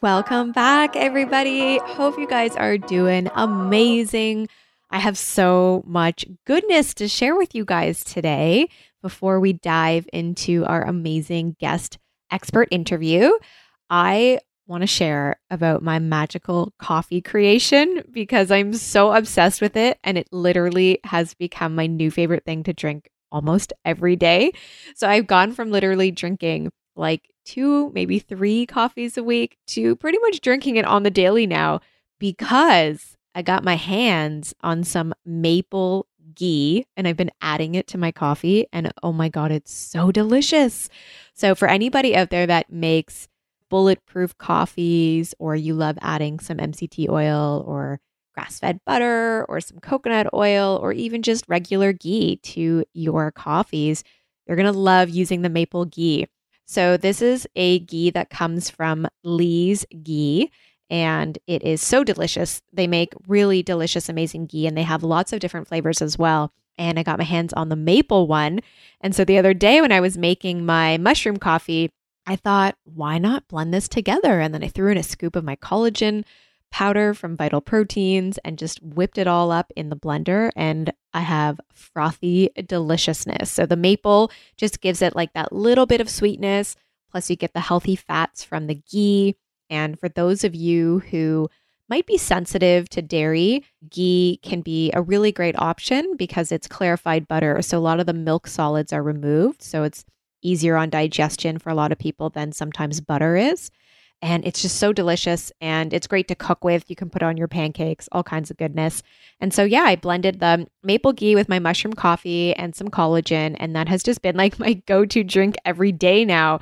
Welcome back, everybody. Hope you guys are doing amazing. I have so much goodness to share with you guys today before we dive into our amazing guest expert interview. I want to share about my magical coffee creation because I'm so obsessed with it and it literally has become my new favorite thing to drink almost every day. So I've gone from literally drinking like two, maybe three coffees a week to pretty much drinking it on the daily now because I got my hands on some maple ghee and I've been adding it to my coffee. And oh my God, it's so delicious. So, for anybody out there that makes bulletproof coffees or you love adding some MCT oil or grass fed butter or some coconut oil or even just regular ghee to your coffees, you're going to love using the maple ghee. So, this is a ghee that comes from Lee's Ghee, and it is so delicious. They make really delicious, amazing ghee, and they have lots of different flavors as well. And I got my hands on the maple one. And so, the other day when I was making my mushroom coffee, I thought, why not blend this together? And then I threw in a scoop of my collagen powder from Vital Proteins and just whipped it all up in the blender. And I have frothy deliciousness. So the maple just gives it like that little bit of sweetness. Plus, you get the healthy fats from the ghee. And for those of you who might be sensitive to dairy, ghee can be a really great option because it's clarified butter. So a lot of the milk solids are removed. So it's easier on digestion for a lot of people than sometimes butter is and it's just so delicious and it's great to cook with. You can put on your pancakes, all kinds of goodness. And so, yeah, I blended the maple ghee with my mushroom coffee and some collagen, and that has just been like my go to drink every day now.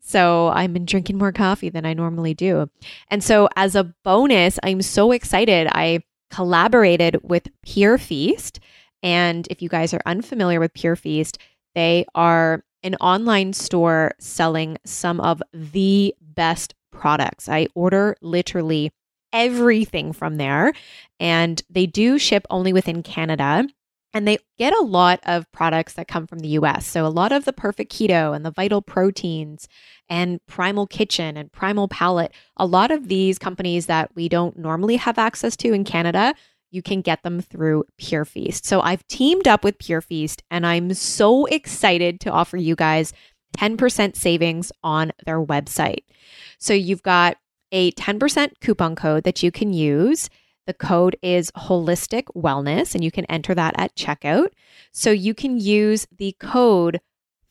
So, I've been drinking more coffee than I normally do. And so, as a bonus, I'm so excited. I collaborated with Pure Feast. And if you guys are unfamiliar with Pure Feast, they are an online store selling some of the best products. I order literally everything from there, and they do ship only within Canada. And they get a lot of products that come from the US. So, a lot of the Perfect Keto and the Vital Proteins and Primal Kitchen and Primal Palette, a lot of these companies that we don't normally have access to in Canada, you can get them through Pure Feast. So, I've teamed up with Pure Feast and I'm so excited to offer you guys 10% savings on their website. So you've got a 10% coupon code that you can use. The code is holistic wellness, and you can enter that at checkout. So you can use the code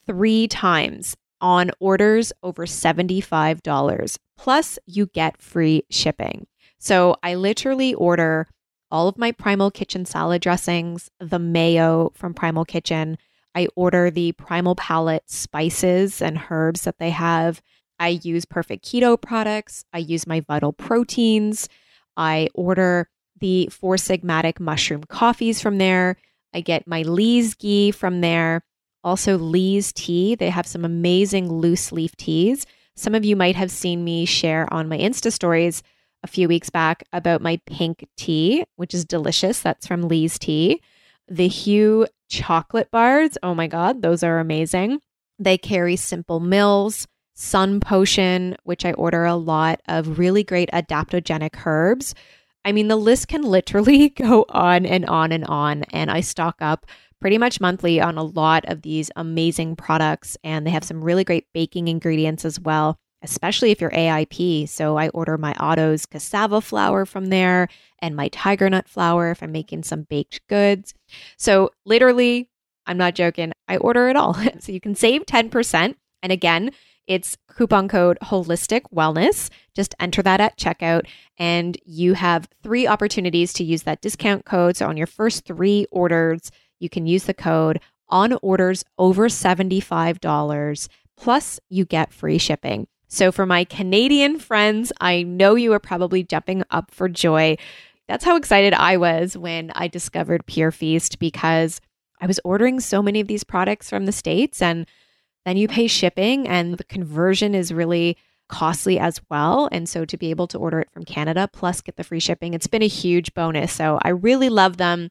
three times on orders over $75. Plus, you get free shipping. So I literally order all of my Primal Kitchen salad dressings, the mayo from Primal Kitchen, I order the Primal Palette spices and herbs that they have. I use Perfect Keto products. I use my Vital Proteins. I order the Four Sigmatic mushroom coffees from there. I get my Lee's ghee from there. Also, Lee's tea. They have some amazing loose leaf teas. Some of you might have seen me share on my Insta stories a few weeks back about my pink tea, which is delicious. That's from Lee's tea. The Hu chocolate bars. Oh my God, those are amazing. They carry Simple Mills, Sun Potion, which I order a lot of really great adaptogenic herbs. I mean, the list can literally go on and on and on. And I stock up pretty much monthly on a lot of these amazing products. And they have some really great baking ingredients as well especially if you're AIP. So I order my Otto's cassava flour from there and my tiger nut flour if I'm making some baked goods. So literally, I'm not joking, I order it all. so you can save 10%. And again, it's coupon code holistic wellness. Just enter that at checkout, and you have three opportunities to use that discount code. So on your first three orders, you can use the code on orders over $75. Plus, you get free shipping. So, for my Canadian friends, I know you are probably jumping up for joy. That's how excited I was when I discovered Pure Feast because I was ordering so many of these products from the States and then you pay shipping and the conversion is really costly as well. And so to be able to order it from Canada plus get the free shipping, it's been a huge bonus. So I really love them.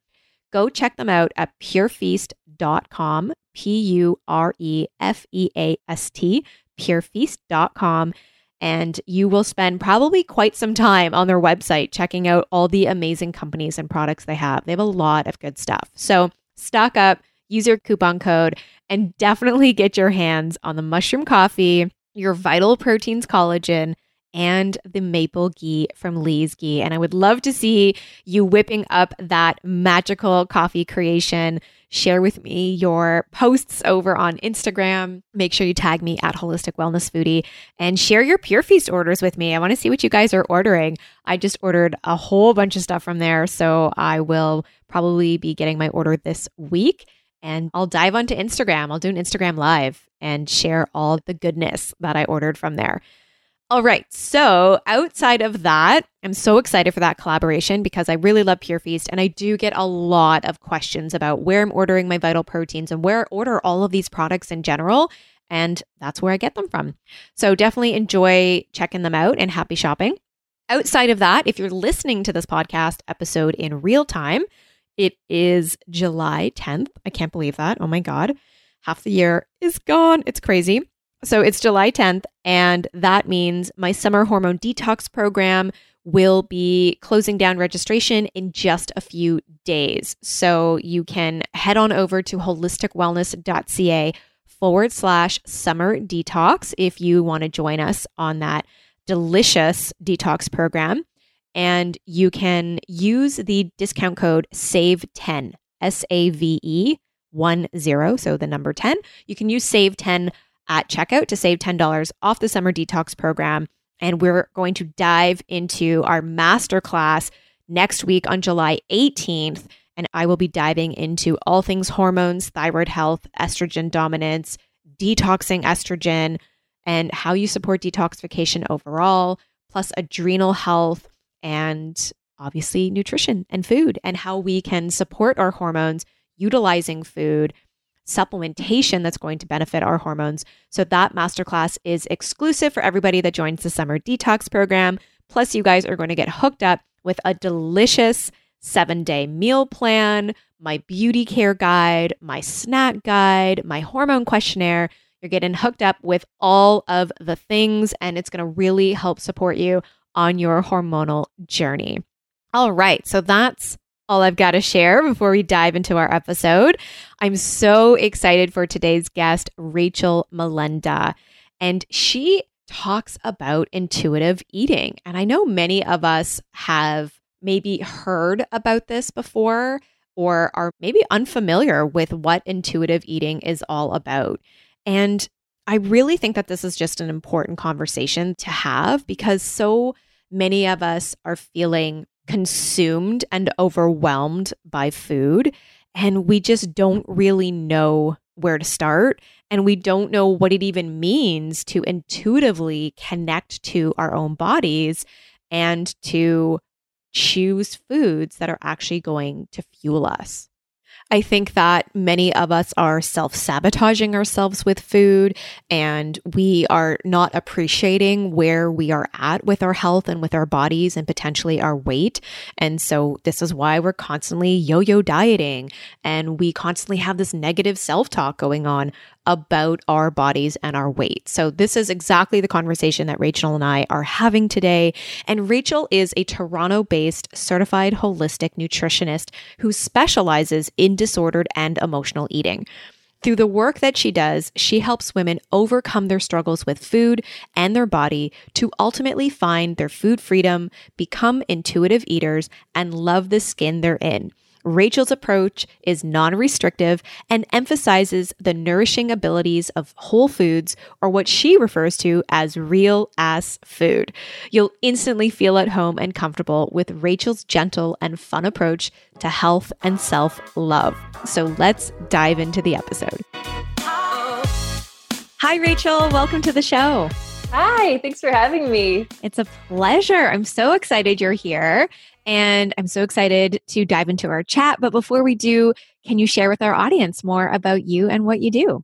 Go check them out at purefeast.com, P U R E F E A S T, purefeast.com. And you will spend probably quite some time on their website checking out all the amazing companies and products they have. They have a lot of good stuff. So stock up, use your coupon code, and definitely get your hands on the mushroom coffee, your vital proteins collagen, and the maple ghee from Lee's Ghee. And I would love to see you whipping up that magical coffee creation. Share with me your posts over on Instagram. Make sure you tag me at Holistic Wellness Foodie and share your Pure Feast orders with me. I want to see what you guys are ordering. I just ordered a whole bunch of stuff from there. So I will probably be getting my order this week and I'll dive onto Instagram. I'll do an Instagram live and share all the goodness that I ordered from there. All right. So, outside of that, I'm so excited for that collaboration because I really love Pure Feast and I do get a lot of questions about where I'm ordering my vital proteins and where I order all of these products in general. And that's where I get them from. So, definitely enjoy checking them out and happy shopping. Outside of that, if you're listening to this podcast episode in real time, it is July 10th. I can't believe that. Oh my God. Half the year is gone. It's crazy. So it's July 10th, and that means my summer hormone detox program will be closing down registration in just a few days. So you can head on over to holisticwellness.ca forward slash summer detox if you want to join us on that delicious detox program and you can use the discount code SAVE10, S A V E 1 0, so the number 10. You can use SAVE10 at checkout to save $10 off the summer detox program. And we're going to dive into our masterclass next week on July 18th. And I will be diving into all things hormones, thyroid health, estrogen dominance, detoxing estrogen, and how you support detoxification overall, plus adrenal health and obviously nutrition and food and how we can support our hormones utilizing food supplementation that's going to benefit our hormones. So that masterclass is exclusive for everybody that joins the summer detox program. Plus, you guys are going to get hooked up with a delicious seven day meal plan, my beauty care guide, my snack guide, my hormone questionnaire. You're getting hooked up with all of the things, and it's going to really help support you on your hormonal journey. All right, so that's all I've got to share before we dive into our episode. I'm so excited for today's guest, Rachel Molenda, and she talks about intuitive eating. And I know many of us have maybe heard about this before or are maybe unfamiliar with what intuitive eating is all about. And I really think that this is just an important conversation to have because so many of us are feeling consumed and overwhelmed by food. And we just don't really know where to start. And we don't know what it even means to intuitively connect to our own bodies and to choose foods that are actually going to fuel us. I think that many of us are self sabotaging ourselves with food and we are not appreciating where we are at with our health and with our bodies and potentially our weight. And so, this is why we're constantly yo yo dieting and we constantly have this negative self talk going on about our bodies and our weight. So, this is exactly the conversation that Rachel and I are having today. And Rachel is a Toronto based certified holistic nutritionist who specializes in disordered and emotional eating. Through the work that she does, she helps women overcome their struggles with food and their body to ultimately find their food freedom, become intuitive eaters, and love the skin they're in. Rachel's approach is non restrictive and emphasizes the nourishing abilities of whole foods, or what she refers to as real ass food. You'll instantly feel at home and comfortable with Rachel's gentle and fun approach to health and self love. So let's dive into the episode. Hi, Rachel. Welcome to the show. Hi, thanks for having me. It's a pleasure. I'm so excited you're here. And I'm so excited to dive into our chat. But before we do, can you share with our audience more about you and what you do?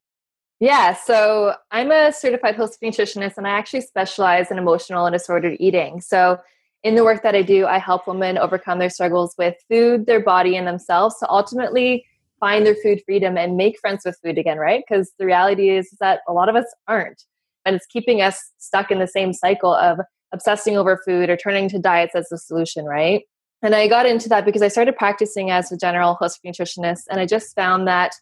Yeah, so I'm a certified holistic nutritionist and I actually specialize in emotional and disordered eating. So, in the work that I do, I help women overcome their struggles with food, their body, and themselves to ultimately find their food freedom and make friends with food again, right? Because the reality is that a lot of us aren't and it's keeping us stuck in the same cycle of obsessing over food or turning to diets as the solution, right? And I got into that because I started practicing as a general holistic nutritionist, and I just found that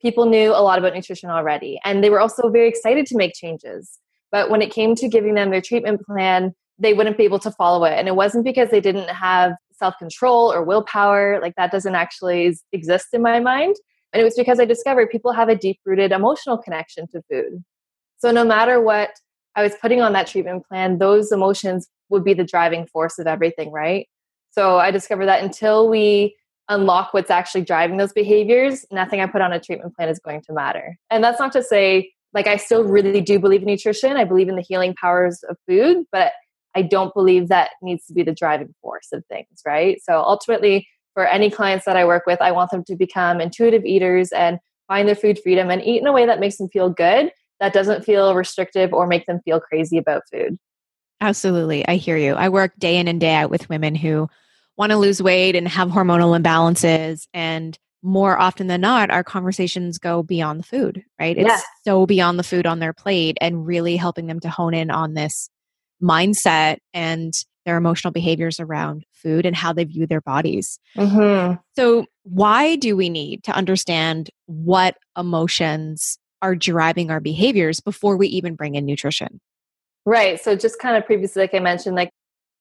people knew a lot about nutrition already, and they were also very excited to make changes. But when it came to giving them their treatment plan, they wouldn't be able to follow it. And it wasn't because they didn't have self control or willpower, like that doesn't actually exist in my mind. And it was because I discovered people have a deep rooted emotional connection to food. So no matter what I was putting on that treatment plan, those emotions would be the driving force of everything, right? So I discovered that until we unlock what's actually driving those behaviors, nothing I put on a treatment plan is going to matter. And that's not to say, like, I still really do believe in nutrition. I believe in the healing powers of food, but I don't believe that needs to be the driving force of things, right? So ultimately, for any clients that I work with, I want them to become intuitive eaters and find their food freedom and eat in a way that makes them feel good that doesn't feel restrictive or make them feel crazy about food. Absolutely. I hear you. I work day in and day out with women who want to lose weight and have hormonal imbalances. And more often than not, our conversations go beyond the food, right? It's so beyond the food on their plate and really helping them to hone in on this mindset and their emotional behaviors around food and how they view their bodies. Mm-hmm. So, why do we need to understand what emotions are driving our behaviors before we even bring in nutrition. Right. So just kind of previously, like I mentioned, like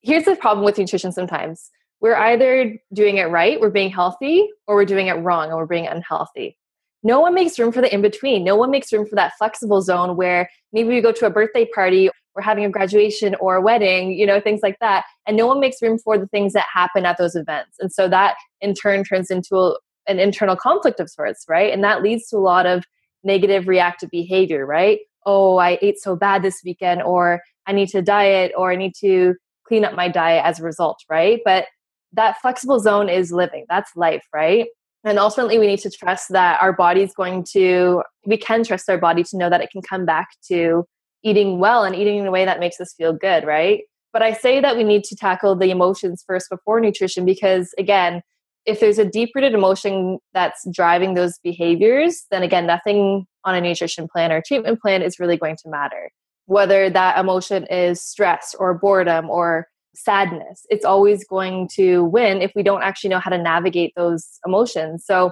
here's the problem with nutrition sometimes. We're either doing it right, we're being healthy, or we're doing it wrong and we're being unhealthy. No one makes room for the in between. No one makes room for that flexible zone where maybe we go to a birthday party or having a graduation or a wedding, you know, things like that. And no one makes room for the things that happen at those events. And so that in turn turns into a, an internal conflict of sorts, right? And that leads to a lot of negative reactive behavior, right? Oh, I ate so bad this weekend, or I need to diet, or I need to clean up my diet as a result, right? But that flexible zone is living, that's life, right? And ultimately, we need to trust that our body's going to, we can trust our body to know that it can come back to eating well and eating in a way that makes us feel good, right? But I say that we need to tackle the emotions first before nutrition because, again, if there's a deep rooted emotion that's driving those behaviors, then again, nothing on a nutrition plan or treatment plan is really going to matter. Whether that emotion is stress or boredom or sadness, it's always going to win if we don't actually know how to navigate those emotions. So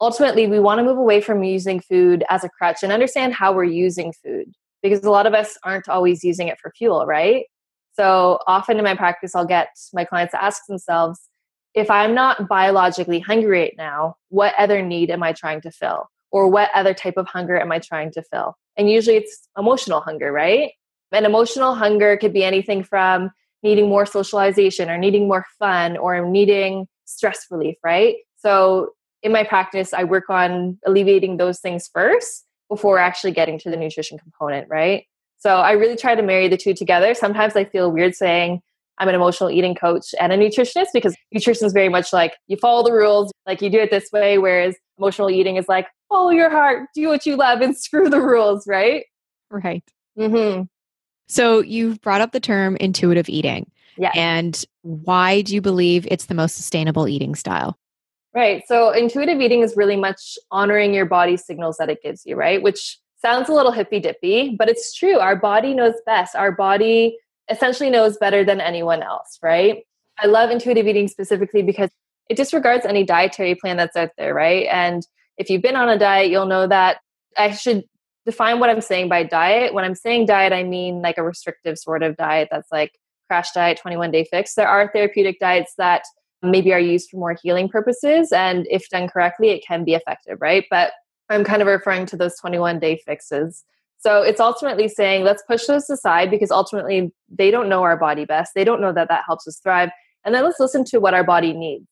ultimately, we want to move away from using food as a crutch and understand how we're using food because a lot of us aren't always using it for fuel, right? So often in my practice, I'll get my clients to ask themselves, if I'm not biologically hungry right now, what other need am I trying to fill? Or what other type of hunger am I trying to fill? And usually it's emotional hunger, right? And emotional hunger could be anything from needing more socialization or needing more fun or needing stress relief, right? So in my practice, I work on alleviating those things first before actually getting to the nutrition component, right? So I really try to marry the two together. Sometimes I feel weird saying, I'm an emotional eating coach and a nutritionist because nutrition is very much like you follow the rules, like you do it this way, whereas emotional eating is like follow your heart, do what you love, and screw the rules, right? Right. Mm-hmm. So you've brought up the term intuitive eating. Yeah. And why do you believe it's the most sustainable eating style? Right. So intuitive eating is really much honoring your body signals that it gives you, right? Which sounds a little hippy dippy, but it's true. Our body knows best. Our body essentially knows better than anyone else, right? I love intuitive eating specifically because it disregards any dietary plan that's out there, right? And if you've been on a diet, you'll know that I should define what I'm saying by diet. When I'm saying diet, I mean like a restrictive sort of diet that's like crash diet, 21 day fix. There are therapeutic diets that maybe are used for more healing purposes. And if done correctly, it can be effective, right? But I'm kind of referring to those 21 day fixes. So it's ultimately saying, let's push those aside because ultimately they don't know our body best. They don't know that that helps us thrive. And then let's listen to what our body needs.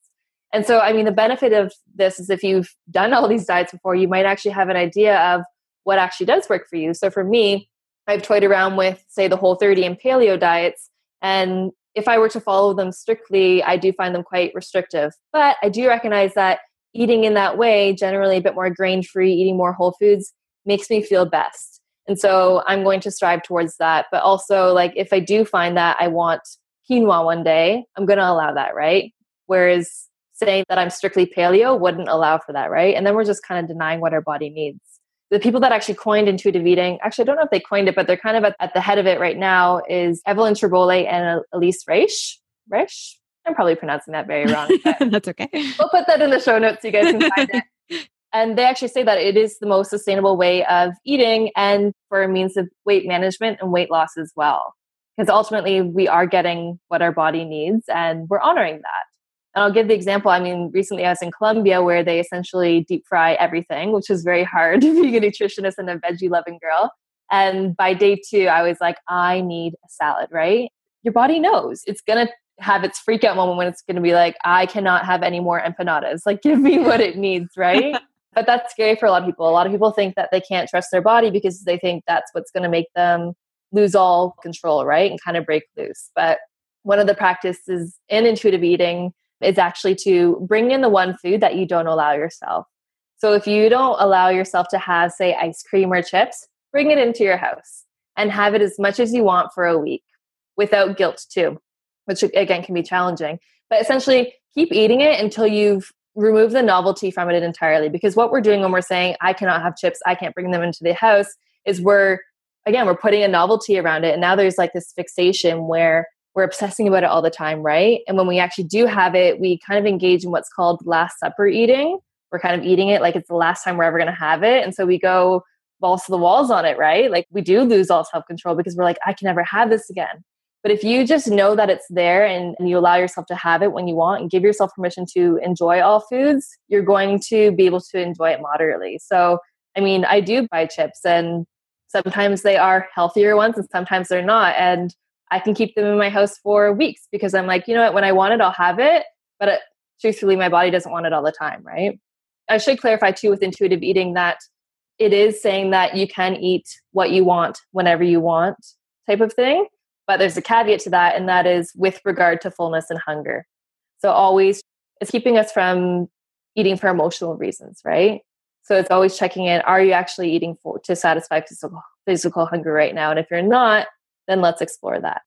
And so, I mean, the benefit of this is if you've done all these diets before, you might actually have an idea of what actually does work for you. So for me, I've toyed around with, say, the whole 30 and paleo diets. And if I were to follow them strictly, I do find them quite restrictive. But I do recognize that eating in that way, generally a bit more grain free, eating more whole foods, makes me feel best. And so I'm going to strive towards that. But also, like, if I do find that I want quinoa one day, I'm going to allow that, right? Whereas saying that I'm strictly paleo wouldn't allow for that, right? And then we're just kind of denying what our body needs. The people that actually coined intuitive eating, actually, I don't know if they coined it, but they're kind of at, at the head of it right now is Evelyn Tribole and Elyse Resch. Resch? I'm probably pronouncing that very wrong. That's okay. We'll put that in the show notes so you guys can find it. And they actually say that it is the most sustainable way of eating and for a means of weight management and weight loss as well. Because ultimately, we are getting what our body needs and we're honoring that. And I'll give the example. I mean, recently I was in Colombia where they essentially deep fry everything, which is very hard being a nutritionist and a veggie loving girl. And by day two, I was like, I need a salad, right? Your body knows it's going to have its freak out moment when it's going to be like, I cannot have any more empanadas. Like, give me what it needs, right? but that's scary for a lot of people. A lot of people think that they can't trust their body because they think that's what's going to make them lose all control, right? And kind of break loose. But one of the practices in intuitive eating is actually to bring in the one food that you don't allow yourself. So if you don't allow yourself to have, say, ice cream or chips, bring it into your house and have it as much as you want for a week without guilt, too, which again can be challenging. But essentially, keep eating it until you've removed the novelty from it entirely. Because what we're doing when we're saying, I cannot have chips, I can't bring them into the house, is we're, again, we're putting a novelty around it. And now there's like this fixation where we're obsessing about it all the time, right? And when we actually do have it, we kind of engage in what's called Last Supper eating. We're kind of eating it like it's the last time we're ever going to have it. And so we go balls to the walls on it, right? Like we do lose all self control because we're like, I can never have this again. But if you just know that it's there and, and, you allow yourself to have it when you want and give yourself permission to enjoy all foods, you're going to be able to enjoy it moderately. So, I mean, I do buy chips and sometimes they are healthier ones and sometimes they're not. And I can keep them in my house for weeks because I'm like, you know what, when I want it, I'll have it. But it, truthfully, my body doesn't want it all the time, right? I should clarify too with intuitive eating that it is saying that you can eat what you want whenever you want type of thing. But there's a caveat to that, and that is with regard to fullness and hunger. So always it's keeping us from eating for emotional reasons, right? So it's always checking in: Are you actually eating for to satisfy physical physical hunger right now? And if you're not, then let's explore that.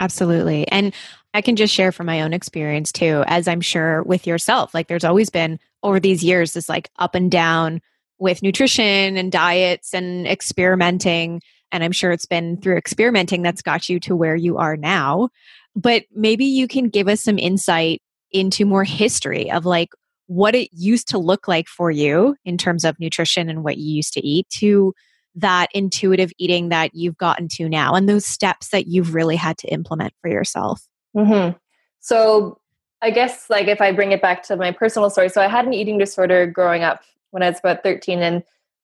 Absolutely. And I can just share from my own experience too, as I'm sure with yourself. Like there's always been over these years this like up and down with nutrition and diets and experimenting. And I'm sure it's been through experimenting that's got you to where you are now. But maybe you can give us some insight into more history of like what it used to look like for you in terms of nutrition and what you used to eat to that intuitive eating that you've gotten to now and those steps that you've really had to implement for yourself? Mm-hmm. So, I guess, like, if I bring it back to my personal story, so I had an eating disorder growing up when I was about 13, and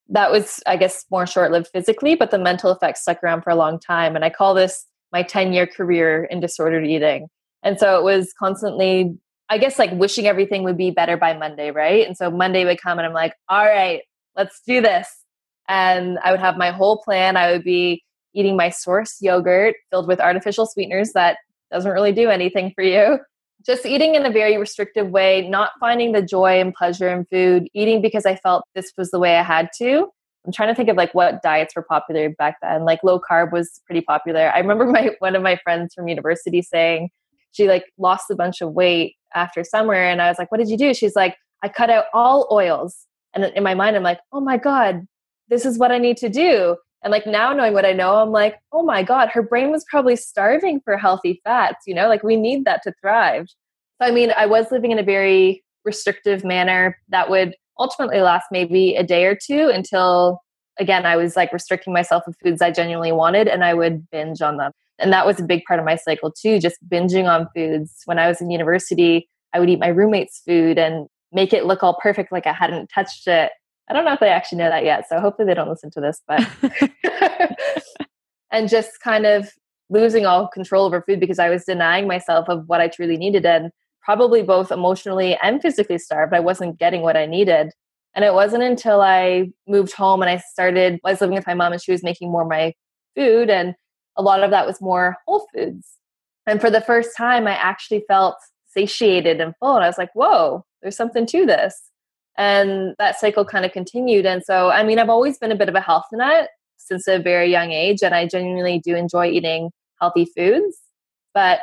that was, I guess, more short lived physically, but the mental effects stuck around for a long time. And I call this my 10 year career in disordered eating. And so it was constantly, I guess, like wishing everything would be better by Monday, right? And so Monday would come and I'm like, all right, let's do this and I would have my whole plan. I would be eating my source yogurt filled with artificial sweeteners that doesn't really do anything for you. Just eating in a very restrictive way, not finding the joy and pleasure in food, eating because I felt this was the way I had to. I'm trying to think of like what diets were popular back then. Like low carb was pretty popular. I remember my one of my friends from university saying she like lost a bunch of weight after summer and I was like, "What did you do?" She's like, "I cut out all oils." And in my mind I'm like, "Oh my god, this is what I need to do. And like now knowing what I know, I'm like, oh my God, her brain was probably starving for healthy fats, you know, like we need that to thrive. So, I mean, I was living in a very restrictive manner that would ultimately last maybe a day or two until, again, I was like restricting myself with foods I genuinely wanted and I would binge on them. And that was a big part of my cycle too, just binging on foods. When I was in university, I would eat my roommate's food and make it look all perfect like I hadn't touched it I don't know if they actually know that yet, so hopefully they don't listen to this, but and just kind of losing all control over food because I was denying myself of what I truly needed and probably both emotionally and physically starved. I wasn't getting what I needed. And it wasn't until I moved home and I started, I was living with my mom and she was making more of my food. And a lot of that was more whole foods. And for the first time, I actually felt satiated and full. And I was like, whoa, there's something to this. And that cycle kind of continued. And so, I mean, I've always been a bit of a health nut since a very young age. And I genuinely do enjoy eating healthy foods. But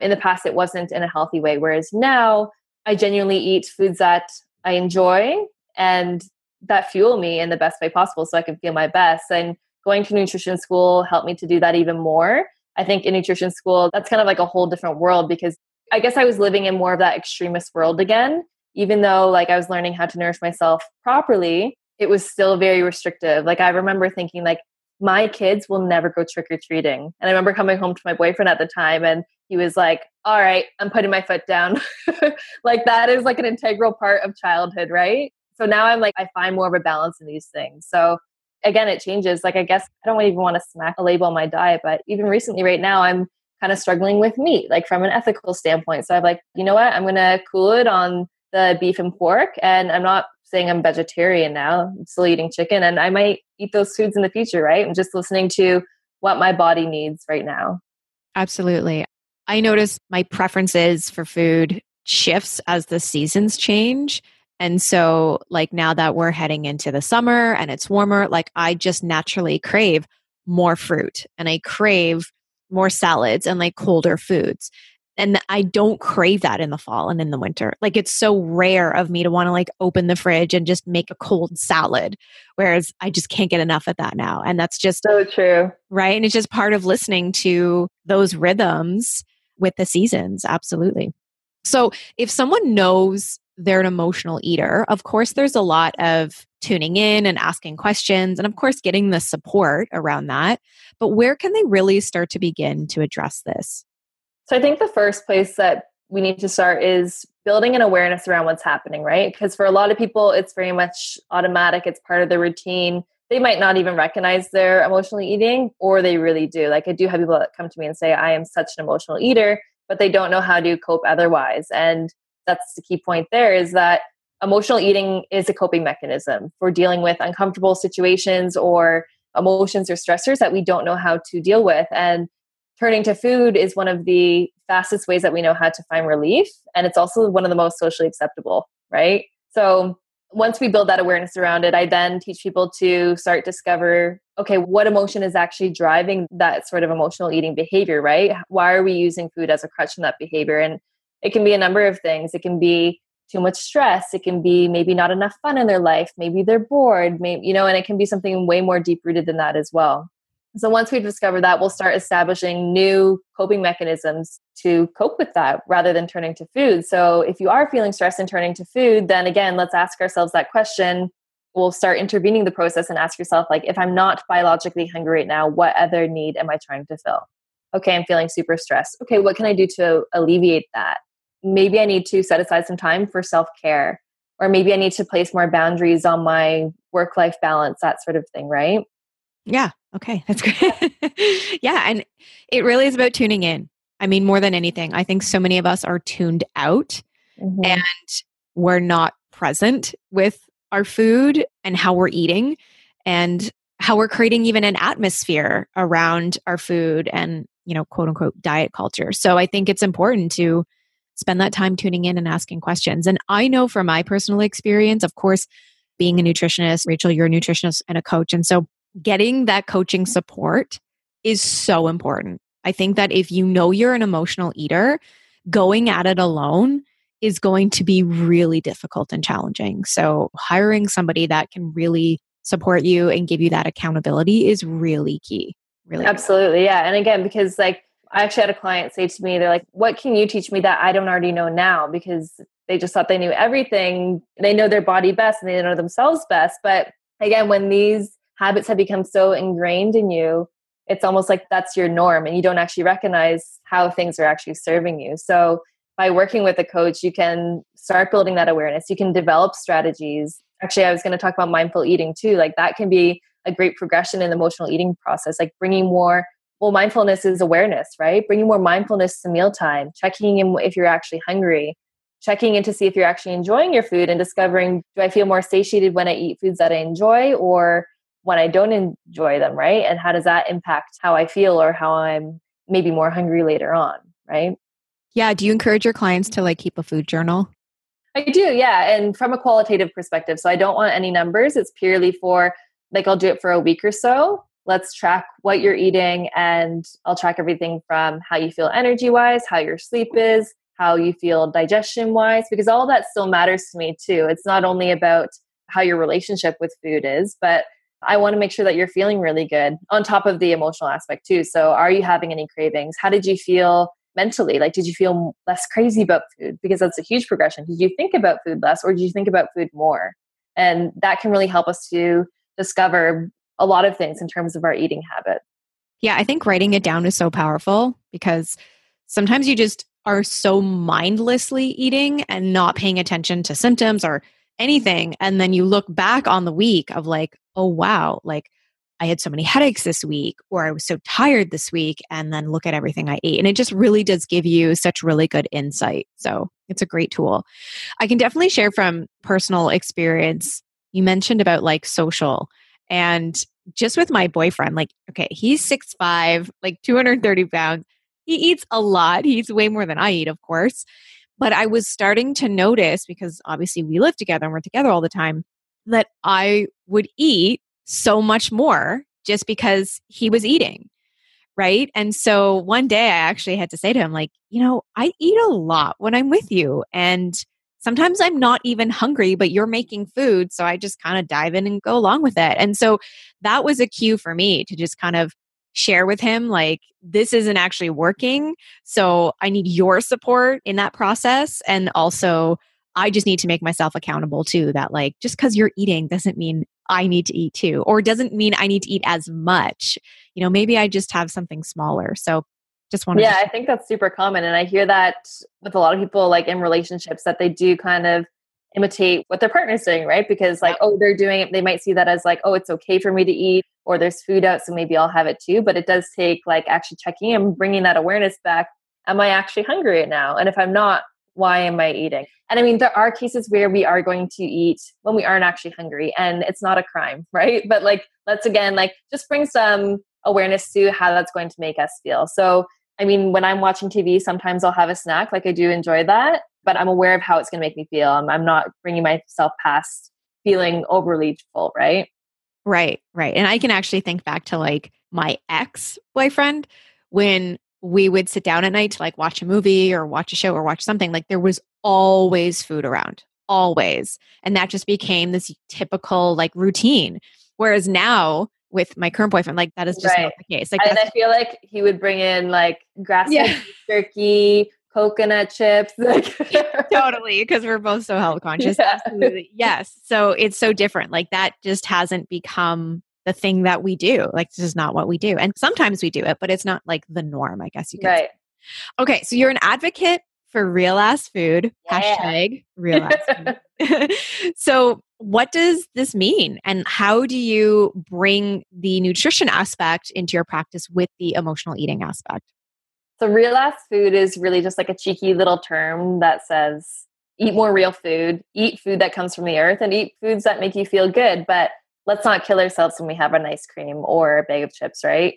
in the past, it wasn't in a healthy way. Whereas now, I genuinely eat foods that I enjoy and that fuel me in the best way possible so I can feel my best. And going to nutrition school helped me to do that even more. I think in nutrition school, that's kind of like a whole different world because I guess I was living in more of that extremist world again. Even though like I was learning how to nourish myself properly, it was still very restrictive. Like I remember thinking like my kids will never go trick or treating. And I remember coming home to my boyfriend at the time and he was like, "All right, I'm putting my foot down." like that is like an integral part of childhood, right? So now I'm like I find more of a balance in these things. So again, it changes. Like I guess I don't even want to smack a label on my diet, but even recently right now I'm kind of struggling with meat, like from an ethical standpoint. So I'm like, you know what? I'm going to cool it on the beef and pork. And I'm not saying I'm vegetarian now. I'm still eating chicken and I might eat those foods in the future, right? I'm just listening to what my body needs right now. Absolutely. I notice my preferences for food shifts as the seasons change. And so, like now that we're heading into the summer and it's warmer, like I just naturally crave more fruit and I crave more salads and like colder foods. And I don't crave that in the fall and in the winter. Like it's so rare of me to want to like open the fridge and just make a cold salad. Whereas I just can't get enough of that now. And that's just so true. Right. And it's just part of listening to those rhythms with the seasons. Absolutely. So if someone knows they're an emotional eater, of course, there's a lot of tuning in and asking questions, and of course, getting the support around that. But where can they really start to begin to address this? So I think the first place that we need to start is building an awareness around what's happening, right? Because for a lot of people, it's very much automatic, it's part of the routine. They might not even recognize they're emotionally eating, or they really do. Like, I do have people that come to me and say, I am such an emotional eater, but they don't know how to cope otherwise. And that's the key point there is that emotional eating is a coping mechanism for dealing with uncomfortable situations or emotions or stressors that we don't know how to deal with. And turning to food is one of the fastest ways that we know how to find relief. And it's also one of the most socially acceptable, right? So once we build that awareness around it, I then teach people to start discover okay, what emotion is actually driving that sort of emotional eating behavior, right? Why are we using food as a crutch in that behavior? And it can be a number of things. It can be too much stress. It can be maybe not enough fun in their life. Maybe they're bored, maybe, you know, and it can be something way more deep rooted than that as well. So once we've discovered that, we'll start establishing new coping mechanisms to cope with that rather than turning to food. So if you are feeling stressed and turning to food, then again, let's ask ourselves that question. We'll start intervening the process and ask yourself, like, if I'm not biologically hungry right now, what other need am I trying to fill? Okay, I'm feeling super stressed. Okay, what can I do to alleviate that? Maybe I need to set aside some time for self care, or maybe I need to place more boundaries on my work life balance, that sort of thing, right? Yeah. Okay. That's great. yeah. And it really is about tuning in. I mean, more than anything, I think so many of us are tuned out mm-hmm. and we're not present with our food and how we're eating and how we're creating even an atmosphere around our food and, you know, quote unquote diet culture. So I think it's important to spend that time tuning in and asking questions. And I know from my personal experience, of course, being a nutritionist, Rachel, you're a nutritionist and a coach. And so getting that coaching support is so important. I think that if you know you're an emotional eater, going at it alone is going to be really difficult and challenging. So, hiring somebody that can really support you and give you that accountability is really key. Really. Absolutely. Yeah. And again, because like I actually had a client say to me, they're like, what can you teach me that I don't already know now? Because they just thought they knew everything. They know their body best and they know themselves best. But again, when these habits have become so ingrained in you, it's almost like that's your norm and you don't actually recognize how things are actually serving you. So, by working with a coach, you can start building that awareness. You can develop strategies. Actually, I was going to talk about mindful eating too. Like, that can be a great progression in the emotional eating process, like bringing more. Well, mindfulness is awareness, right? Bringing more mindfulness to mealtime, checking in if you're actually hungry, checking in to see if you're actually enjoying your food and discovering do I feel more satiated when I eat foods that I enjoy or when I don't enjoy them, right? And how does that impact how I feel or how I'm maybe more hungry later on, right? Yeah. Do you encourage your clients to like keep a food journal? I do, yeah. And from a qualitative perspective. So I don't want any numbers. It's purely for like I'll do it for a week or so. Let's track what you're eating and I'll track everything from how you feel energy wise, how your sleep is, how you feel digestion wise, because all that still matters to me too. It's not only about how your relationship with food is, but I want to make sure that you're feeling really good on top of the emotional aspect too. So, are you having any cravings? How did you feel mentally? Like, did you feel less crazy about food? Because that's a huge progression. Did you think about food less or did you think about food more? And that can really help us to discover a lot of things in terms of our eating habits. Yeah, I think writing it down is so powerful because sometimes you just are so mindlessly eating and not paying attention to symptoms or anything. And then you look back on the week of like, oh, wow, like I had so many headaches this week, or I was so tired this week, and then look at everything I ate. And it just really does give you such really good insight. So it's a great tool. I can definitely share from personal experience. You mentioned about like social and just with my boyfriend, like, okay, he's six five, like 230 pounds. He eats a lot. He eats way more than I eat, of course. But I was starting to notice because obviously we live together and we're together all the time that I would eat so much more just because he was eating. Right. And so one day I actually had to say to him, like, you know, I eat a lot when I'm with you. And sometimes I'm not even hungry, but you're making food. So I just kind of dive in and go along with it. And so that was a cue for me to just kind of share with him, like, this isn't actually working. So I need your support in that process. And also, I just need to make myself accountable too that, like, just because you're eating doesn't mean I need to eat too, or doesn't mean I need to eat as much. You know, maybe I just have something smaller. So just want to. Yeah, I think that's super common. And I hear that with a lot of people, like in relationships, that they do kind of imitate what their partner's doing, right? Because, like, oh, they're doing it. They might see that as, like, oh, it's okay for me to eat, or there's food out, so maybe I'll have it too. But it does take, like, actually checking and bringing that awareness back. Am I actually hungry right now? And if I'm not, why am I eating? And I mean, there are cases where we are going to eat when we aren't actually hungry, and it's not a crime, right? But like, let's again, like, just bring some awareness to how that's going to make us feel. So, I mean, when I'm watching TV, sometimes I'll have a snack. Like, I do enjoy that, but I'm aware of how it's going to make me feel. I'm, I'm not bringing myself past feeling overly full, right? Right, right. And I can actually think back to like my ex boyfriend when we would sit down at night to like watch a movie or watch a show or watch something, like there was always food around, always. And that just became this typical like routine. Whereas now with my current boyfriend, like that is just right. not the case. Like, and I feel like he would bring in like grass yeah. turkey, coconut chips. totally, because we're both so health conscious. Yeah. Absolutely. Yes. So it's so different. Like that just hasn't become the thing that we do. Like this is not what we do. And sometimes we do it, but it's not like the norm, I guess you could right. Say. Okay, so you're an advocate for real ass food. Yeah. Hashtag real ass food. so what does this mean? And how do you bring the nutrition aspect into your practice with the emotional eating aspect? So real ass food is really just like a cheeky little term that says eat more real food, eat food that comes from the earth, and eat foods that make you feel good. But let's not kill ourselves when we have an ice cream or a bag of chips, right?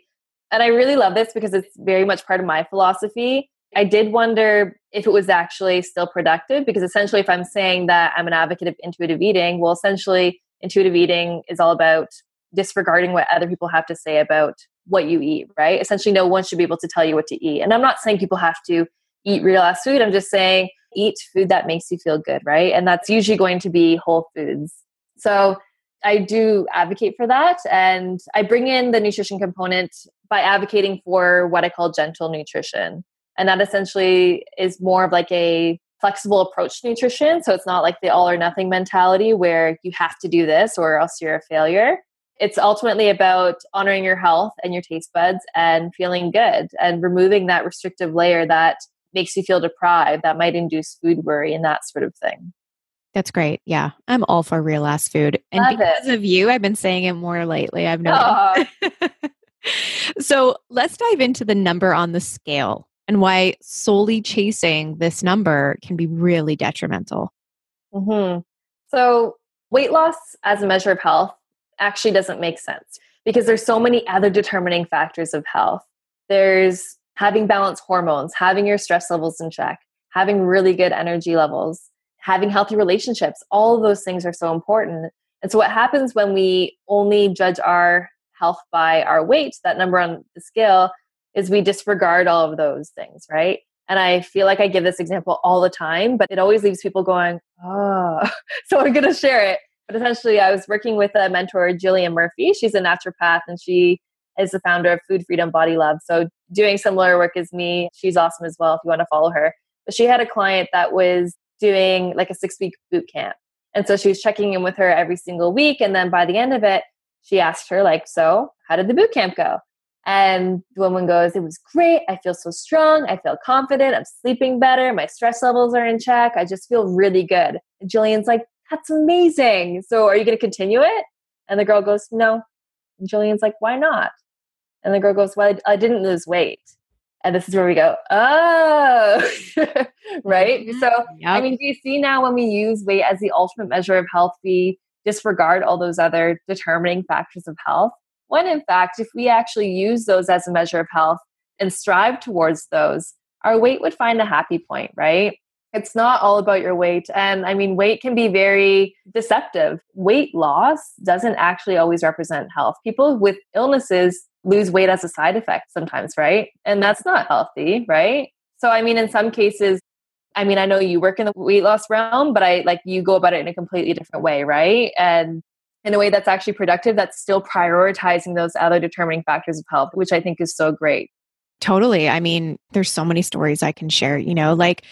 And I really love this because it's very much part of my philosophy. I did wonder if it was actually still productive because essentially, if I'm saying that I'm an advocate of intuitive eating, well, essentially, intuitive eating is all about disregarding what other people have to say about what you eat, right? Essentially, no one should be able to tell you what to eat. And I'm not saying people have to eat real ass food. I'm just saying eat food that makes you feel good, right? And that's usually going to be whole foods. So I do advocate for that. And I bring in the nutrition component by advocating for what I call gentle nutrition. And that essentially is more of like a flexible approach to nutrition. So it's not like the all or nothing mentality where you have to do this or else you're a failure. It's ultimately about honoring your health and your taste buds and feeling good and removing that restrictive layer that makes you feel deprived, that might induce food worry and that sort of thing. That's great. Yeah. I'm all for real ass food. And Love because it. of you, I've been saying it more lately. I've noticed. so let's dive into the number on the scale and why solely chasing this number can be really detrimental. Mm-hmm. So, weight loss as a measure of health actually doesn't make sense because there's so many other determining factors of health. There's having balanced hormones, having your stress levels in check, having really good energy levels, having healthy relationships. All those things are so important. And so, what happens when we only judge our health by our weight, that number on the scale, is we disregard all of those things, right? And I feel like I give this example all the time, but it always leaves people going, oh. so I'm going to share it. But essentially, I was working with a mentor, Jillian Murphy. She's a naturopath and she is the founder of Food Freedom Body Love. So, doing similar work as me, she's awesome as well if you want to follow her. But she had a client that was doing like a six week boot camp. And so she was checking in with her every single week. And then by the end of it, she asked her, like, so how did the boot camp go? And the woman goes, It was great. I feel so strong. I feel confident. I'm sleeping better. My stress levels are in check. I just feel really good. And Jillian's like, That's amazing. So are you going to continue it? And the girl goes, No. And Jillian's like, Why not? And the girl goes, Well, I didn't lose weight. And this is where we go, Oh, right? Mm-hmm. So, yep. I mean, do you see now when we use weight as the ultimate measure of health, we disregard all those other determining factors of health? When in fact, if we actually use those as a measure of health and strive towards those, our weight would find a happy point, right? It's not all about your weight. And I mean, weight can be very deceptive. Weight loss doesn't actually always represent health. People with illnesses lose weight as a side effect sometimes, right? And that's not healthy, right? So, I mean, in some cases, I mean, I know you work in the weight loss realm, but I like you go about it in a completely different way, right? And in a way that's actually productive, that's still prioritizing those other determining factors of health, which I think is so great. Totally. I mean, there's so many stories I can share, you know, like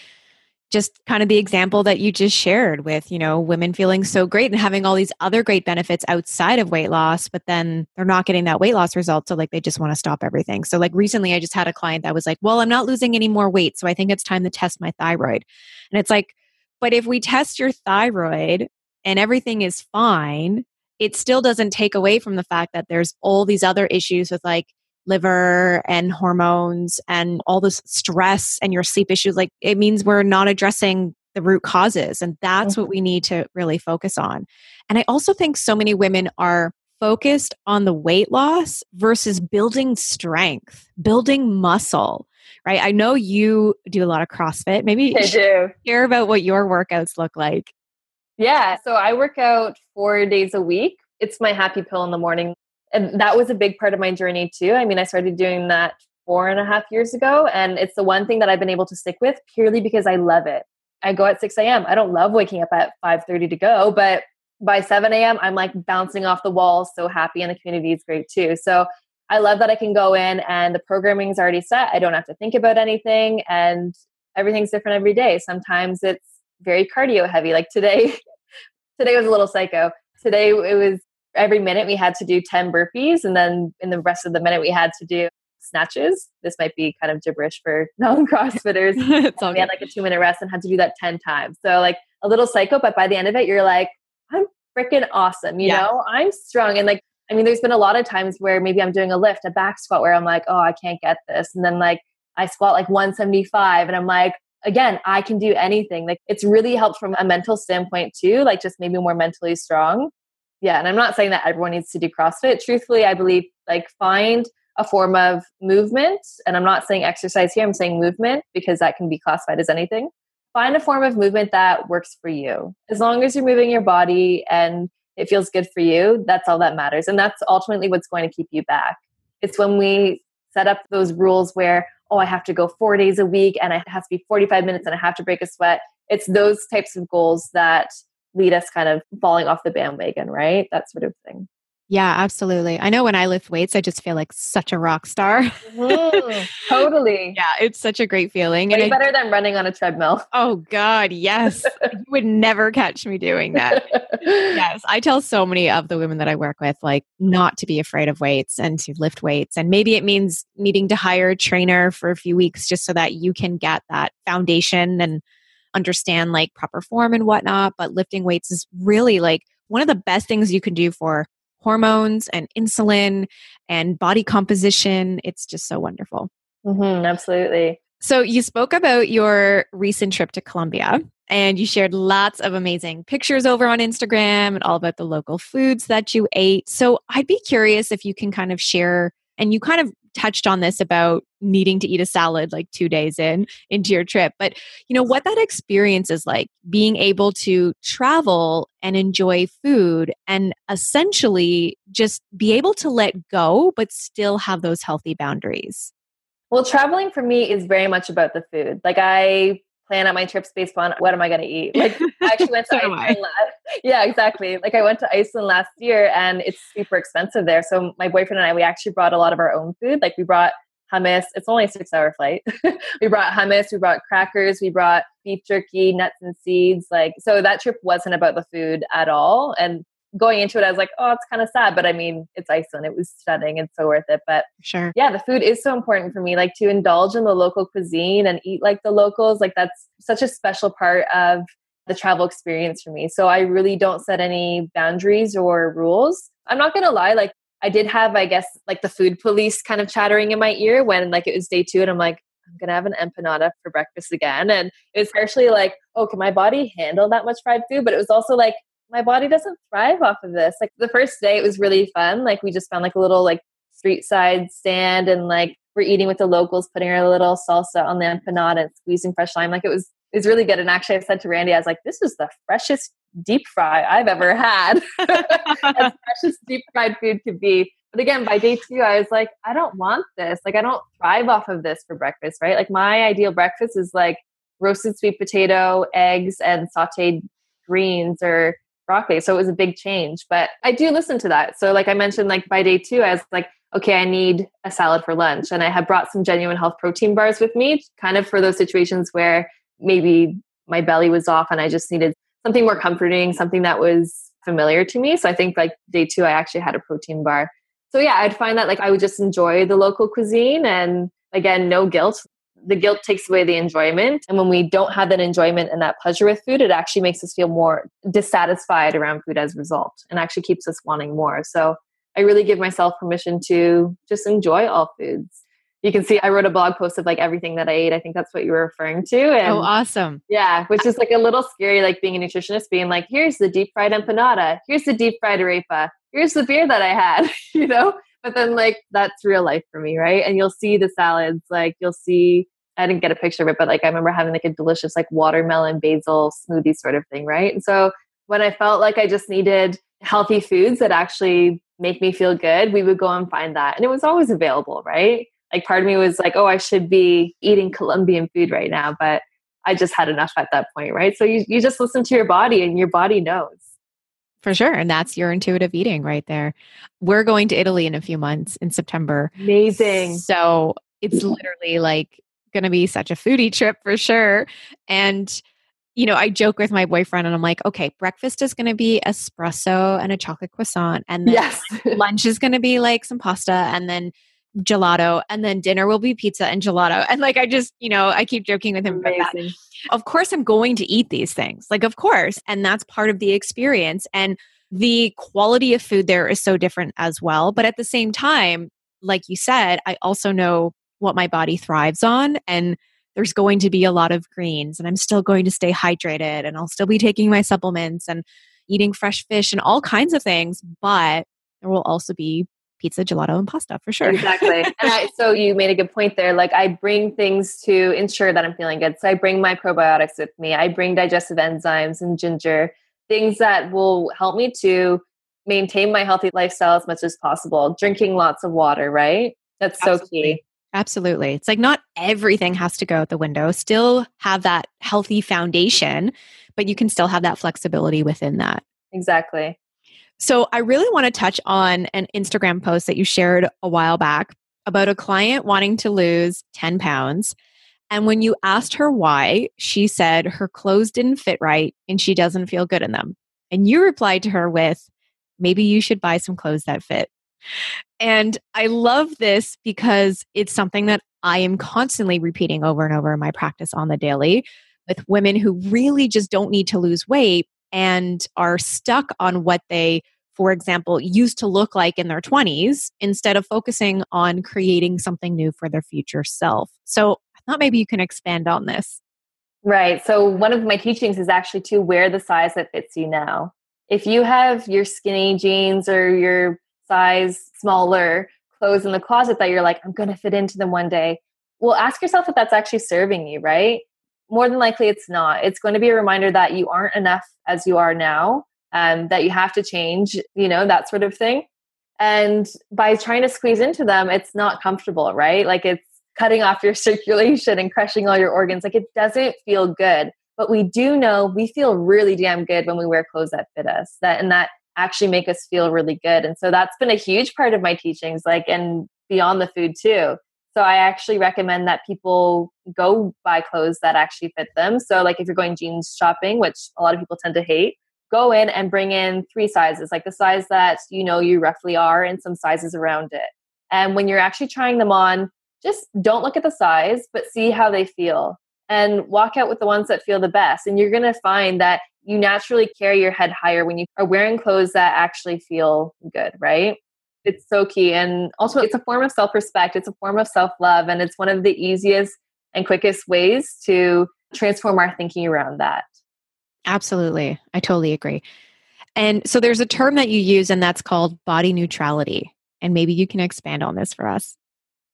just kind of the example that you just shared with, you know, women feeling so great and having all these other great benefits outside of weight loss, but then they're not getting that weight loss result. So, like, they just want to stop everything. So, like, recently I just had a client that was like, well, I'm not losing any more weight. So I think it's time to test my thyroid. And it's like, but if we test your thyroid and everything is fine, it still doesn't take away from the fact that there's all these other issues with like liver and hormones and all this stress and your sleep issues. Like it means we're not addressing the root causes. And that's mm-hmm. what we need to really focus on. And I also think so many women are focused on the weight loss versus building strength, building muscle. Right. I know you do a lot of CrossFit. Maybe I do. share about what your workouts look like. Yeah. So I work out four days a week. It's my happy pill in the morning. And that was a big part of my journey too. I mean, I started doing that four and a half years ago. And it's the one thing that I've been able to stick with purely because I love it. I go at 6 a.m. I don't love waking up at 5:30 to go, but by 7 a.m. I'm like bouncing off the walls, so happy, and the community is great too. So I love that I can go in and the programming is already set. I don't have to think about anything, and everything's different every day. Sometimes it's very cardio heavy. Like today, today was a little psycho. Today it was every minute we had to do 10 burpees and then in the rest of the minute we had to do snatches. This might be kind of gibberish for non-CrossFitters. we had like a two minute rest and had to do that 10 times. So like a little psycho, but by the end of it, you're like, I'm freaking awesome. You yeah. know, I'm strong. And like, I mean, there's been a lot of times where maybe I'm doing a lift, a back squat where I'm like, oh, I can't get this. And then like I squat like 175 and I'm like, again, I can do anything. Like it's really helped from a mental standpoint too, like just maybe more mentally strong. Yeah. And I'm not saying that everyone needs to do CrossFit. Truthfully, I believe like find a form of movement. And I'm not saying exercise here, I'm saying movement because that can be classified as anything. Find a form of movement that works for you. As long as you're moving your body and it feels good for you, that's all that matters. And that's ultimately what's going to keep you back. It's when we set up those rules where, oh, I have to go four days a week and it has to be 45 minutes and I have to break a sweat. It's those types of goals that lead us kind of falling off the bandwagon, right? That sort of thing. Yeah, absolutely. I know when I lift weights, I just feel like such a rock star. mm, totally. Yeah, it's such a great feeling. Way and better I, than running on a treadmill. Oh God, yes. you would never catch me doing that. yes. I tell so many of the women that I work with, like, not to be afraid of weights and to lift weights. And maybe it means needing to hire a trainer for a few weeks just so that you can get that foundation and understand like proper form and whatnot. But lifting weights is really like one of the best things you can do for hormones and insulin and body composition. It's just so wonderful. Mm-hmm, absolutely. So, you spoke about your recent trip to Colombia and you shared lots of amazing pictures over on Instagram and all about the local foods that you ate. So, I'd be curious if you can kind of share, and you kind of touched on this about needing to eat a salad like two days in into your trip but you know what that experience is like being able to travel and enjoy food and essentially just be able to let go but still have those healthy boundaries. Well traveling for me is very much about the food. Like i plan out my trips based on what am I going to eat. Like I actually went to so Iceland. Last, yeah, exactly. Like I went to Iceland last year and it's super expensive there. So my boyfriend and I, we actually brought a lot of our own food. Like we brought hummus. It's only a six hour flight. we brought hummus, we brought crackers, we brought beef jerky, nuts and seeds. Like so that trip wasn't about the food at all. And going into it, I was like, oh, it's kind of sad, but I mean, it's Iceland. It was stunning and so worth it. But sure, yeah, the food is so important for me. Like to indulge in the local cuisine and eat like the locals. Like that's such a special part of the travel experience for me. So I really don't set any boundaries or rules. I'm not gonna lie, like I did have, I guess, like the food police kind of chattering in my ear when like it was day two, and I'm like, I'm gonna have an empanada for breakfast again. And it was partially like, oh, can my body handle that much fried food? But it was also like, my body doesn't thrive off of this. Like the first day, it was really fun. Like we just found like a little like street side stand and like we're eating with the locals, putting our little salsa on the empanada and squeezing fresh lime. Like it was it was really good. And actually, I said to Randy, I was like, "This is the freshest deep fry I've ever had, as fresh as deep fried food could be." But again, by day two, I was like, "I don't want this. Like, I don't thrive off of this for breakfast, right? Like, my ideal breakfast is like roasted sweet potato, eggs, and sautéed greens or broccoli. So it was a big change. But I do listen to that. So like I mentioned, like by day two, I was like, okay, I need a salad for lunch. And I had brought some genuine health protein bars with me, kind of for those situations where maybe my belly was off and I just needed something more comforting, something that was familiar to me. So I think like day two, I actually had a protein bar. So yeah, I'd find that like I would just enjoy the local cuisine and again, no guilt the guilt takes away the enjoyment. And when we don't have that enjoyment and that pleasure with food, it actually makes us feel more dissatisfied around food as a result and actually keeps us wanting more. So I really give myself permission to just enjoy all foods. You can see I wrote a blog post of like everything that I ate. I think that's what you were referring to. And oh, awesome. Yeah, which is like a little scary, like being a nutritionist, being like, here's the deep fried empanada, here's the deep fried arepa, here's the beer that I had, you know? But then, like, that's real life for me, right? And you'll see the salads, like, you'll see I didn't get a picture of it, but like I remember having like a delicious like watermelon basil smoothie sort of thing, right? And so when I felt like I just needed healthy foods that actually make me feel good, we would go and find that. And it was always available, right? Like part of me was like, oh, I should be eating Colombian food right now, but I just had enough at that point, right? So you, you just listen to your body and your body knows. For sure. And that's your intuitive eating right there. We're going to Italy in a few months in September. Amazing. So it's literally like going to be such a foodie trip for sure. And, you know, I joke with my boyfriend and I'm like, okay, breakfast is going to be espresso and a chocolate croissant. And then yes. lunch is going to be like some pasta and then gelato. And then dinner will be pizza and gelato. And like, I just, you know, I keep joking with him Amazing. about that. Of course, I'm going to eat these things. Like, of course. And that's part of the experience. And the quality of food there is so different as well. But at the same time, like you said, I also know what my body thrives on and there's going to be a lot of greens and I'm still going to stay hydrated and I'll still be taking my supplements and eating fresh fish and all kinds of things, but there will also be pizza, gelato, and pasta for sure. Exactly. and I, so you made a good point there. Like I bring things to ensure that I'm feeling good. So I bring my probiotics with me. I bring digestive enzymes and ginger, things that will help me to maintain my healthy lifestyle as much as possible. Drinking lots of water, right? That's Absolutely. so key. Absolutely. It's like not everything has to go out the window. Still have that healthy foundation, but you can still have that flexibility within that. Exactly. So, I really want to touch on an Instagram post that you shared a while back about a client wanting to lose 10 pounds. And when you asked her why, she said her clothes didn't fit right and she doesn't feel good in them. And you replied to her with, maybe you should buy some clothes that fit. And I love this because it's something that I am constantly repeating over and over in my practice on the daily with women who really just don't need to lose weight and are stuck on what they, for example, used to look like in their 20s instead of focusing on creating something new for their future self. So I thought maybe you can expand on this. Right. So one of my teachings is actually to wear the size that fits you now. If you have your skinny jeans or your size smaller clothes in the closet that you're like, I'm going to fit into them one day, well, ask yourself if that's actually serving you, right? More than likely, it's not. It's going to be a reminder that you aren't enough as you are now, um, that you have to change, you know, that sort of thing. And by trying to squeeze into them, it's not comfortable, right? Like it's cutting off your circulation and crushing all your organs. Like it doesn't feel good. But we do know we feel really damn good when we wear clothes that fit us. That and that actually make us feel really good. And so that's been a huge part of my teachings, like and beyond the food too. So I actually recommend that people go buy clothes that actually fit them. So like if you're going jeans shopping, which a lot of people tend to hate, go in and bring in three sizes, like the size that you know you roughly are and some sizes around it. And when you're actually trying them on, just don't look at the size, but see how they feel and walk out with the ones that feel the best. And you're going to find that you naturally carry your head higher when you are wearing clothes that actually feel good, right? It's so key. And also, it's a form of self respect, it's a form of self love, and it's one of the easiest and quickest ways to transform our thinking around that. Absolutely. I totally agree. And so there's a term that you use, and that's called body neutrality. And maybe you can expand on this for us.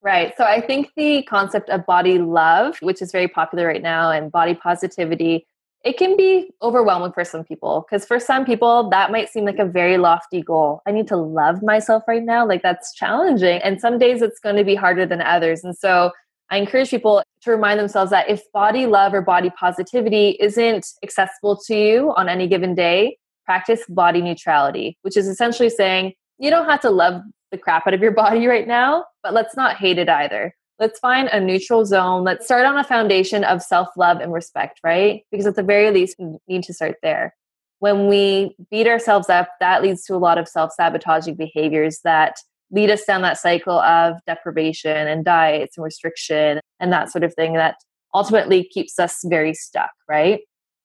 Right. So I think the concept of body love, which is very popular right now, and body positivity, it can be overwhelming for some people. Because for some people, that might seem like a very lofty goal. I need to love myself right now. Like that's challenging. And some days it's going to be harder than others. And so I encourage people to remind themselves that if body love or body positivity isn't accessible to you on any given day, practice body neutrality, which is essentially saying you don't have to love the crap out of your body right now, but let's not hate it either. Let's find a neutral zone. Let's start on a foundation of self love and respect, right? Because at the very least, we need to start there. When we beat ourselves up, that leads to a lot of self sabotaging behaviors that lead us down that cycle of deprivation and diets and restriction and that sort of thing that ultimately keeps us very stuck, right?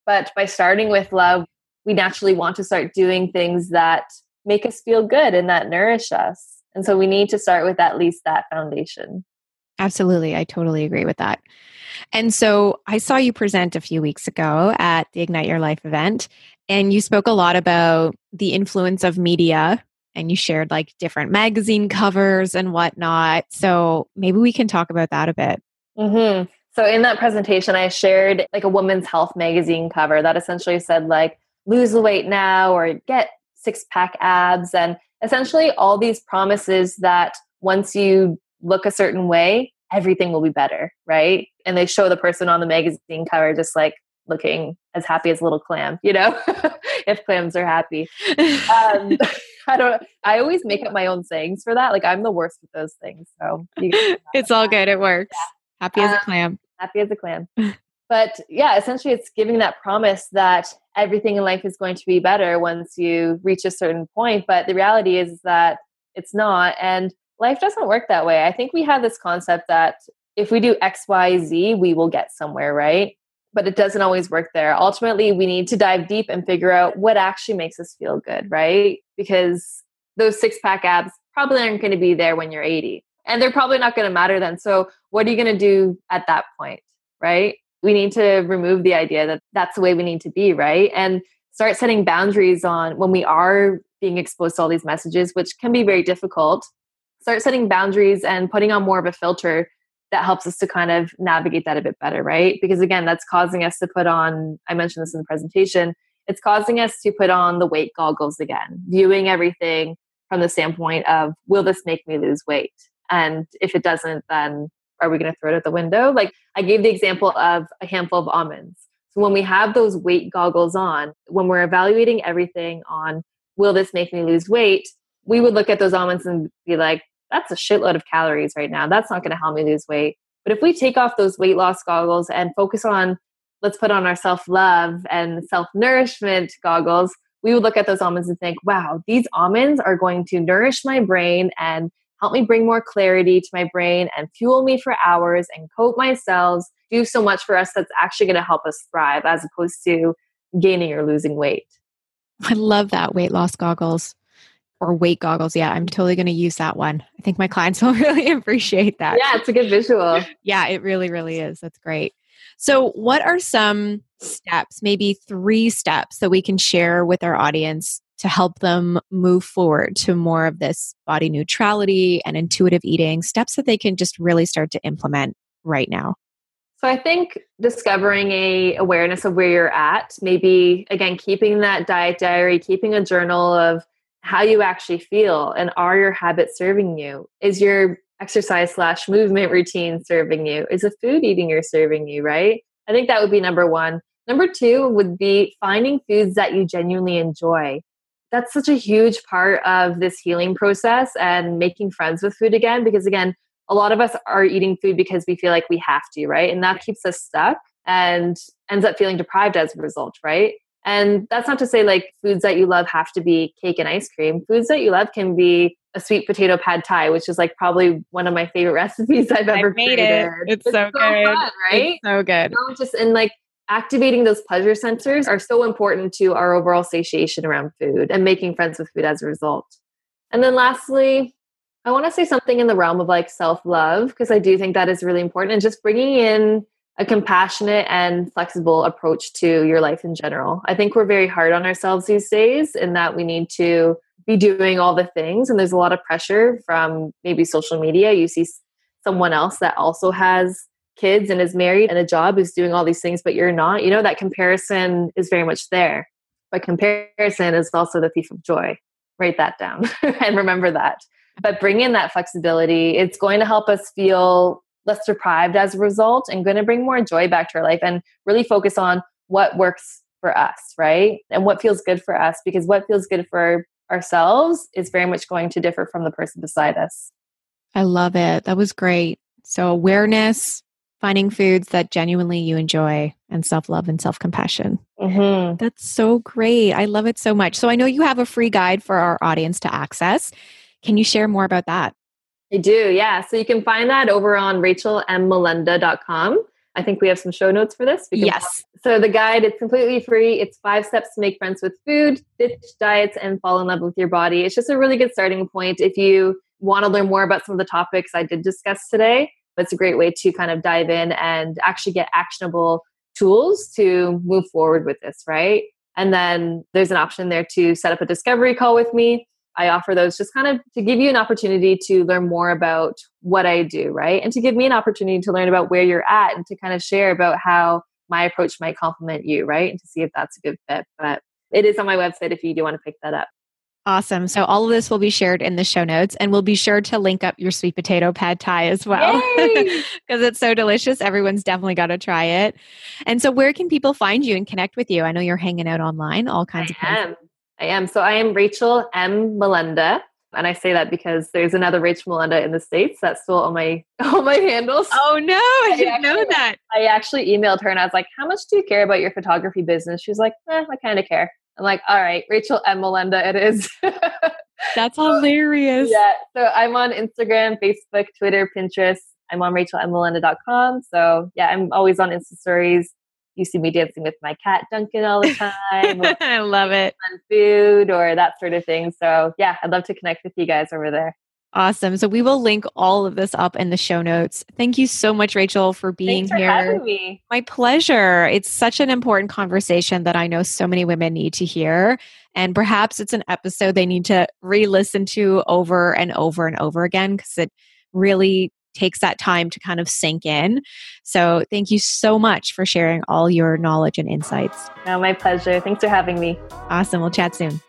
But by starting with love, we naturally want to start doing things that make us feel good and that nourish us. And so we need to start with at least that foundation. Absolutely. I totally agree with that. And so I saw you present a few weeks ago at the Ignite Your Life event, and you spoke a lot about the influence of media and you shared like different magazine covers and whatnot. So maybe we can talk about that a bit. Mm-hmm. So in that presentation, I shared like a woman's health magazine cover that essentially said like lose the weight now or get six pack abs and essentially all these promises that once you look a certain way, everything will be better, right? And they show the person on the magazine cover just like looking as happy as a little clam, you know, if clams are happy. Um, I don't. I always make up my own sayings for that. Like I'm the worst with those things. So it's all good. It works. Yeah. Happy as a um, clam. Happy as a clam. But yeah, essentially, it's giving that promise that everything in life is going to be better once you reach a certain point. But the reality is that it's not, and life doesn't work that way. I think we have this concept that if we do X, Y, Z, we will get somewhere, right? but it doesn't always work there. Ultimately, we need to dive deep and figure out what actually makes us feel good, right? Because those six pack abs probably aren't going to be there when you're 80. And they're probably not going to matter then. So, what are you going to do at that point, right? We need to remove the idea that that's the way we need to be, right? And start setting boundaries on when we are being exposed to all these messages, which can be very difficult. Start setting boundaries and putting on more of a filter that helps us to kind of navigate that a bit better, right? Because again, that's causing us to put on, I mentioned this in the presentation, it's causing us to put on the weight goggles again, viewing everything from the standpoint of, will this make me lose weight? And if it doesn't, then are we going to throw it out the window? Like I gave the example of a handful of almonds. So when we have those weight goggles on, when we're evaluating everything on, will this make me lose weight? We would look at those almonds and be like, that's a shitload of calories right now. That's not going to help me lose weight. But if we take off those weight loss goggles and focus on, let's put on our self love and self nourishment goggles, we would look at those almonds and think, wow, these almonds are going to nourish my brain and help me bring more clarity to my brain and fuel me for hours and coat my cells, do so much for us that's actually going to help us thrive as opposed to gaining or losing weight. I love that weight loss goggles. or weight goggles. Yeah, I'm totally going to use that one. I think my clients will really appreciate that. Yeah, it's a good visual. Yeah, it really, really is. That's great. So, what are some steps, maybe three steps that we can share with our audience to help them move forward to more of this body neutrality and intuitive eating, steps that they can just really start to implement right now? So I think discovering a awareness of where you're at, maybe again keeping that diet diary, keeping a journal of how you actually feel and are your habits serving you? Is your exercise slash movement routine serving you? Is the food eating you're serving you, right? I think that would be number one. Number two would be finding foods that you genuinely enjoy. That's such a huge part of this healing process and making friends with food again, because again, a lot of us are eating food because we feel like we have to, right? And that keeps us stuck and ends up feeling deprived as a result, right? And that's not to say like foods that you love have to be cake and ice cream. Foods that you love can be a sweet potato pad thai, which is like probably one of my favorite recipes I've ever I've made created. It. It's, it's so, so, good, fun, right? It's so good. You know, just and like activating those pleasure sensors are so important to our overall satiation around food and making friends with food as a result. And then lastly, I want to say something in the realm of like self love because I do think that is really important and just bringing in a compassionate and flexible approach to your life in general. I think we're very hard on ourselves these days in that we need to be doing all the things and there's a lot of pressure from maybe social media. You see someone else that also has kids and is married and a job is doing all these things but you're not. You know that comparison is very much there. But comparison is also the thief of joy. Write that down and remember that. But bring in that flexibility. It's going to help us feel less deprived as a result and going to bring more joy back to our life and really focus on what works for us, right? And what feels good for us because what feels good for ourselves is very much going to differ from the person beside us. I love it. That was great. So, awareness, finding foods that genuinely you enjoy, and self love and self compassion. Mm-hmm. That's so great. I love it so much. So, I know you have a free guide for our audience to access. Can you share more about that? I do, yeah. So you can find that over on rachelmmolenda.com. I think we have some show notes for this. Yes. So the guide, it's completely free. It's five steps to make friends with food, ditch diets, and fall in love with your body. It's just a really good starting point if you want to learn more about some of the topics I did discuss today. It's a great way to kind of dive in and actually get actionable tools to move forward with this, right? And then there's an option there to set up a discovery call with me I offer those just kind of to give you an opportunity to learn more about what I do, right? And to give me an opportunity to learn about where you're at and to kind of share about how my approach might complement you, right? And to see if that's a good fit. But it is on my website if you do want to pick that up. Awesome. So all of this will be shared in the show notes and we'll be sure to link up your sweet potato pad thai as well because it's so delicious. Everyone's definitely got to try it. And so where can people find you and connect with you? I know you're hanging out online, all kinds I of places. Am. I am. So I am Rachel M. Molenda. And I say that because there's another Rachel Molenda in the States that's still on my on my handles. Oh no, I, I didn't actually, know that. I actually emailed her and I was like, How much do you care about your photography business? She's like, eh, I kind of care. I'm like, all right, Rachel M. Molenda, it is. that's hilarious. Yeah. So I'm on Instagram, Facebook, Twitter, Pinterest. I'm on rachelmmolenda.com. So yeah, I'm always on Insta stories you see me dancing with my cat Duncan all the time. I love it. Fun food or that sort of thing. So yeah, I'd love to connect with you guys over there. Awesome. So we will link all of this up in the show notes. Thank you so much, Rachel, for being for here. Me. My pleasure. It's such an important conversation that I know so many women need to hear. And perhaps it's an episode they need to re listen to over and over and over again because it really takes that time to kind of sink in. So, thank you so much for sharing all your knowledge and insights. No, my pleasure. Thanks for having me. Awesome. We'll chat soon.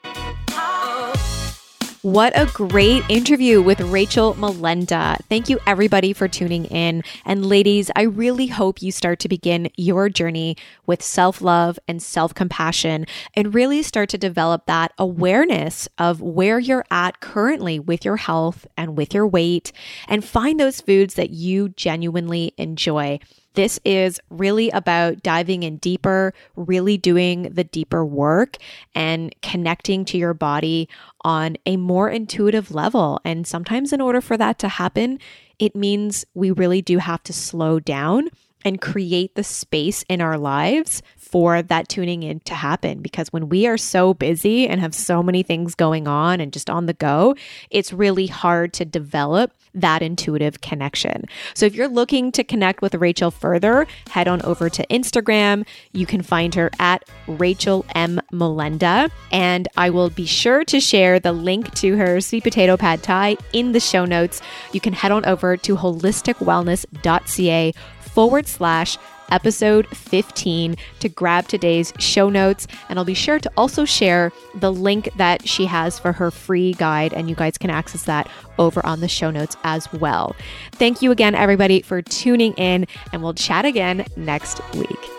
What a great interview with Rachel Molenda. Thank you, everybody, for tuning in. And ladies, I really hope you start to begin your journey with self love and self compassion and really start to develop that awareness of where you're at currently with your health and with your weight and find those foods that you genuinely enjoy. This is really about diving in deeper, really doing the deeper work and connecting to your body on a more intuitive level. And sometimes, in order for that to happen, it means we really do have to slow down and create the space in our lives for that tuning in to happen because when we are so busy and have so many things going on and just on the go, it's really hard to develop that intuitive connection. So if you're looking to connect with Rachel further, head on over to Instagram. You can find her at Rachel M. Molenda. And I will be sure to share the link to her sweet potato pad thai in the show notes. You can head on over to holisticwellness.ca forward slash episode 15 to grab today's show notes. And I'll be sure to also share the link that she has for her free guide, and you guys can access that over on the show notes as well. Thank you again, everybody, for tuning in, and we'll chat again next week.